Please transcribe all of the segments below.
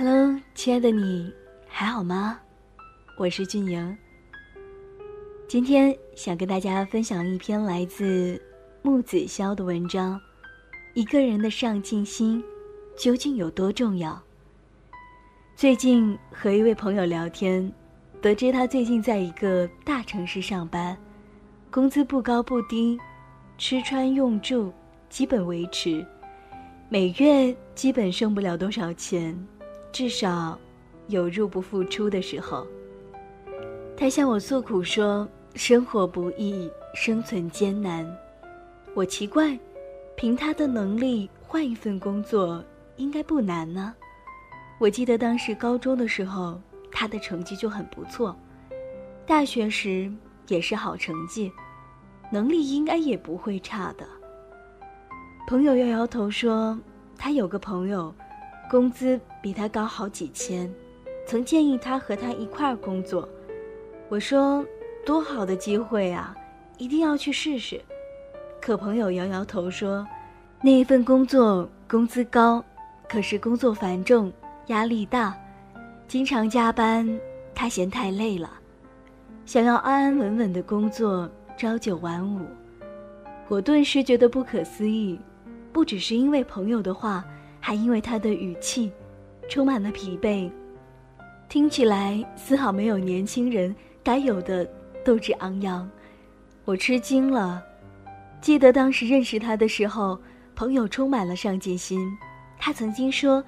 Hello，亲爱的你，还好吗？我是俊莹。今天想跟大家分享一篇来自木子潇的文章：一个人的上进心究竟有多重要？最近和一位朋友聊天，得知他最近在一个大城市上班，工资不高不低，吃穿用住基本维持，每月基本剩不了多少钱，至少有入不敷出的时候。他向我诉苦说。生活不易，生存艰难。我奇怪，凭他的能力换一份工作应该不难呢。我记得当时高中的时候，他的成绩就很不错，大学时也是好成绩，能力应该也不会差的。朋友摇摇头说，他有个朋友，工资比他高好几千，曾建议他和他一块儿工作。我说。多好的机会啊！一定要去试试。可朋友摇摇头说：“那一份工作工资高，可是工作繁重，压力大，经常加班，他嫌太累了，想要安安稳稳的工作，朝九晚五。”我顿时觉得不可思议，不只是因为朋友的话，还因为他的语气，充满了疲惫，听起来丝毫没有年轻人该有的。斗志昂扬，我吃惊了。记得当时认识他的时候，朋友充满了上进心。他曾经说：“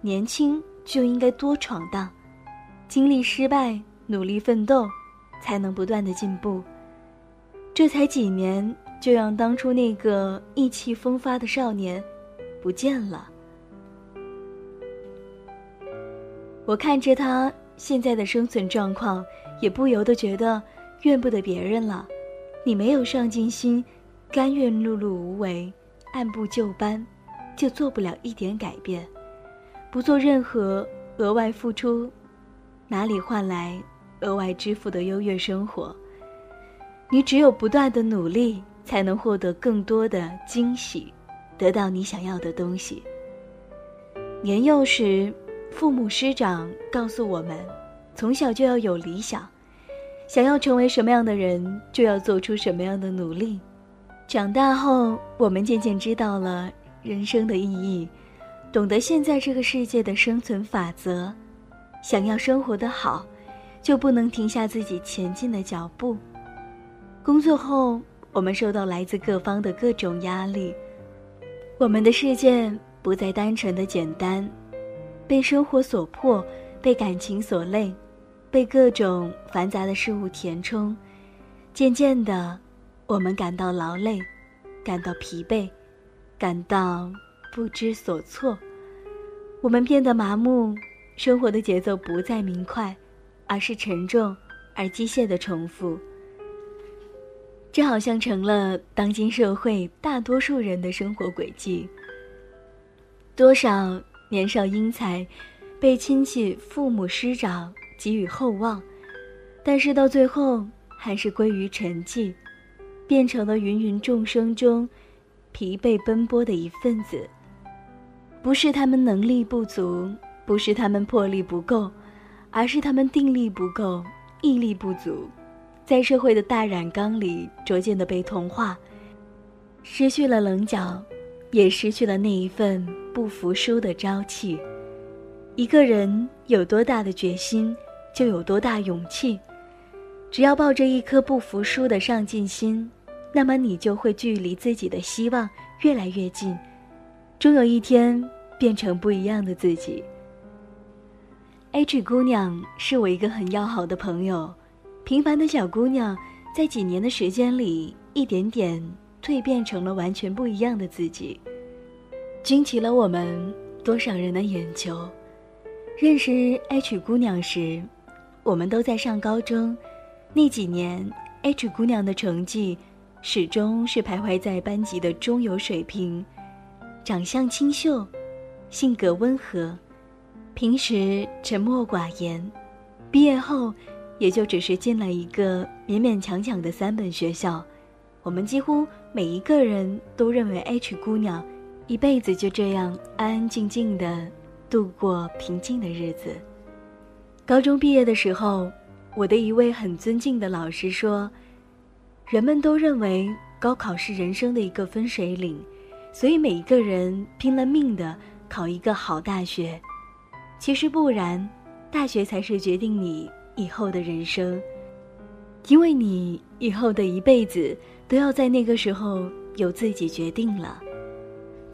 年轻就应该多闯荡，经历失败，努力奋斗，才能不断的进步。”这才几年，就让当初那个意气风发的少年不见了。我看着他现在的生存状况，也不由得觉得。怨不得别人了，你没有上进心，甘愿碌碌无为，按部就班，就做不了一点改变，不做任何额外付出，哪里换来额外支付的优越生活？你只有不断的努力，才能获得更多的惊喜，得到你想要的东西。年幼时，父母师长告诉我们，从小就要有理想。想要成为什么样的人，就要做出什么样的努力。长大后，我们渐渐知道了人生的意义，懂得现在这个世界的生存法则。想要生活的好，就不能停下自己前进的脚步。工作后，我们受到来自各方的各种压力，我们的世界不再单纯的简单，被生活所迫，被感情所累。被各种繁杂的事物填充，渐渐的，我们感到劳累，感到疲惫，感到不知所措。我们变得麻木，生活的节奏不再明快，而是沉重而机械的重复。这好像成了当今社会大多数人的生活轨迹。多少年少英才，被亲戚、父母、师长。给予厚望，但是到最后还是归于沉寂，变成了芸芸众生中疲惫奔波的一份子。不是他们能力不足，不是他们魄力不够，而是他们定力不够，毅力不足，在社会的大染缸里逐渐的被同化，失去了棱角，也失去了那一份不服输的朝气。一个人有多大的决心，就有多大勇气。只要抱着一颗不服输的上进心，那么你就会距离自己的希望越来越近，终有一天变成不一样的自己。H 姑娘是我一个很要好的朋友，平凡的小姑娘，在几年的时间里，一点点蜕变成了完全不一样的自己，惊起了我们多少人的眼球。认识 H 姑娘时，我们都在上高中。那几年，H 姑娘的成绩始终是徘徊在班级的中游水平，长相清秀，性格温和，平时沉默寡言。毕业后，也就只是进了一个勉勉强强的三本学校。我们几乎每一个人都认为 H 姑娘一辈子就这样安安静静的。度过平静的日子。高中毕业的时候，我的一位很尊敬的老师说：“人们都认为高考是人生的一个分水岭，所以每一个人拼了命的考一个好大学。其实不然，大学才是决定你以后的人生，因为你以后的一辈子都要在那个时候由自己决定了。”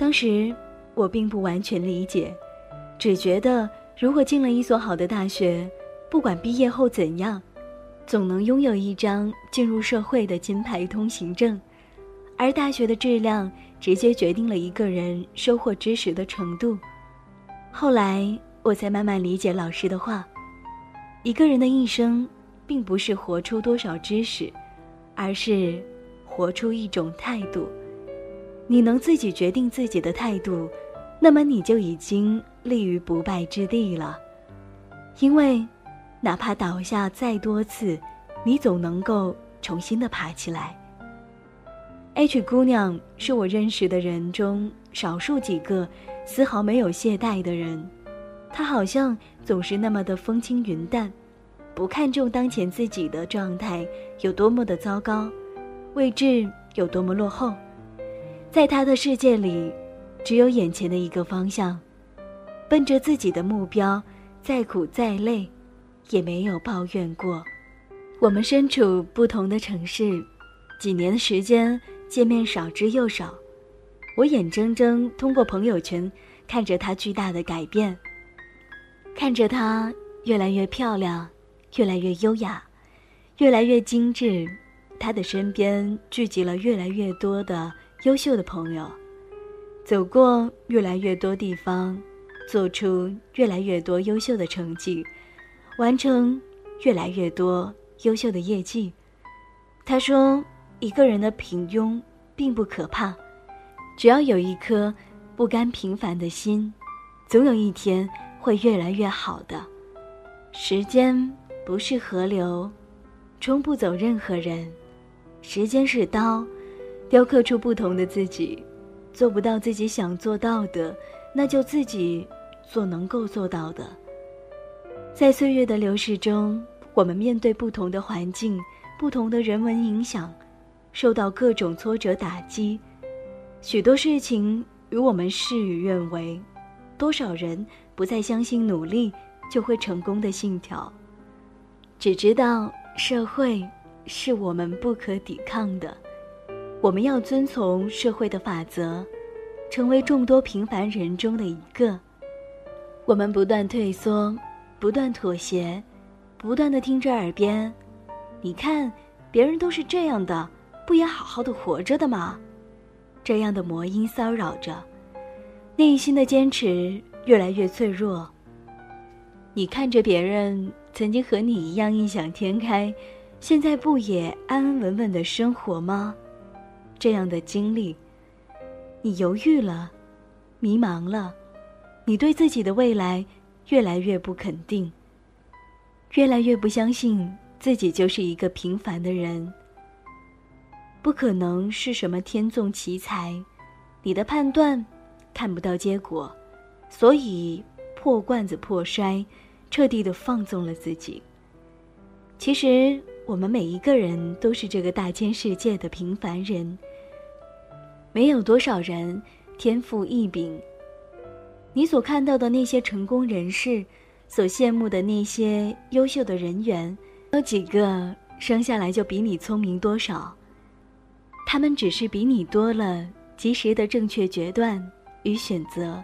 当时我并不完全理解，只觉得如果进了一所好的大学，不管毕业后怎样，总能拥有一张进入社会的金牌通行证。而大学的质量直接决定了一个人收获知识的程度。后来我才慢慢理解老师的话：一个人的一生，并不是活出多少知识，而是活出一种态度。你能自己决定自己的态度，那么你就已经立于不败之地了。因为，哪怕倒下再多次，你总能够重新的爬起来。H 姑娘是我认识的人中少数几个丝毫没有懈怠的人，她好像总是那么的风轻云淡，不看重当前自己的状态有多么的糟糕，位置有多么落后。在他的世界里，只有眼前的一个方向，奔着自己的目标，再苦再累，也没有抱怨过。我们身处不同的城市，几年的时间见面少之又少。我眼睁睁通过朋友圈看着他巨大的改变，看着他越来越漂亮，越来越优雅，越来越精致。他的身边聚集了越来越多的。优秀的朋友，走过越来越多地方，做出越来越多优秀的成绩，完成越来越多优秀的业绩。他说：“一个人的平庸并不可怕，只要有一颗不甘平凡的心，总有一天会越来越好的。时间不是河流，冲不走任何人。时间是刀。”雕刻出不同的自己，做不到自己想做到的，那就自己做能够做到的。在岁月的流逝中，我们面对不同的环境、不同的人文影响，受到各种挫折打击，许多事情与我们事与愿违。多少人不再相信努力就会成功的信条，只知道社会是我们不可抵抗的。我们要遵从社会的法则，成为众多平凡人中的一个。我们不断退缩，不断妥协，不断的听着耳边：“你看，别人都是这样的，不也好好的活着的吗？”这样的魔音骚扰着，内心的坚持越来越脆弱。你看着别人曾经和你一样异想天开，现在不也安安稳稳的生活吗？这样的经历，你犹豫了，迷茫了，你对自己的未来越来越不肯定，越来越不相信自己就是一个平凡的人，不可能是什么天纵奇才，你的判断看不到结果，所以破罐子破摔，彻底的放纵了自己。其实，我们每一个人都是这个大千世界的平凡人。没有多少人天赋异禀。你所看到的那些成功人士，所羡慕的那些优秀的人员，有几个生下来就比你聪明多少？他们只是比你多了及时的正确决断与选择，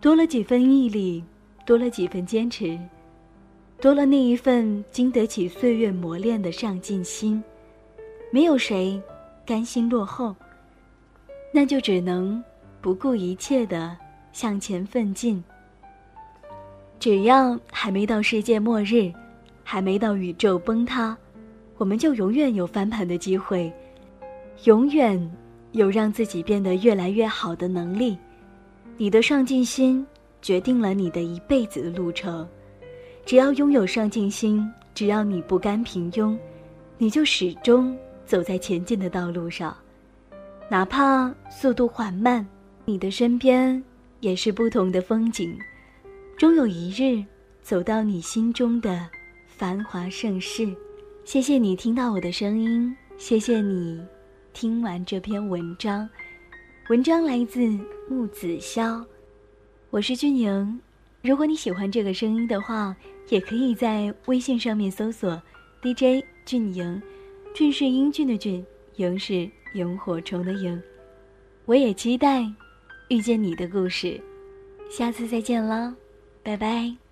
多了几分毅力，多了几分坚持，多了那一份经得起岁月磨练的上进心。没有谁甘心落后。那就只能不顾一切的向前奋进。只要还没到世界末日，还没到宇宙崩塌，我们就永远有翻盘的机会，永远有让自己变得越来越好的能力。你的上进心决定了你的一辈子的路程。只要拥有上进心，只要你不甘平庸，你就始终走在前进的道路上。哪怕速度缓慢，你的身边也是不同的风景，终有一日走到你心中的繁华盛世。谢谢你听到我的声音，谢谢你听完这篇文章。文章来自木子潇，我是俊莹。如果你喜欢这个声音的话，也可以在微信上面搜索 DJ 俊莹，俊是英俊的俊，莹是萤火虫的萤。我也期待遇见你的故事，下次再见了，拜拜。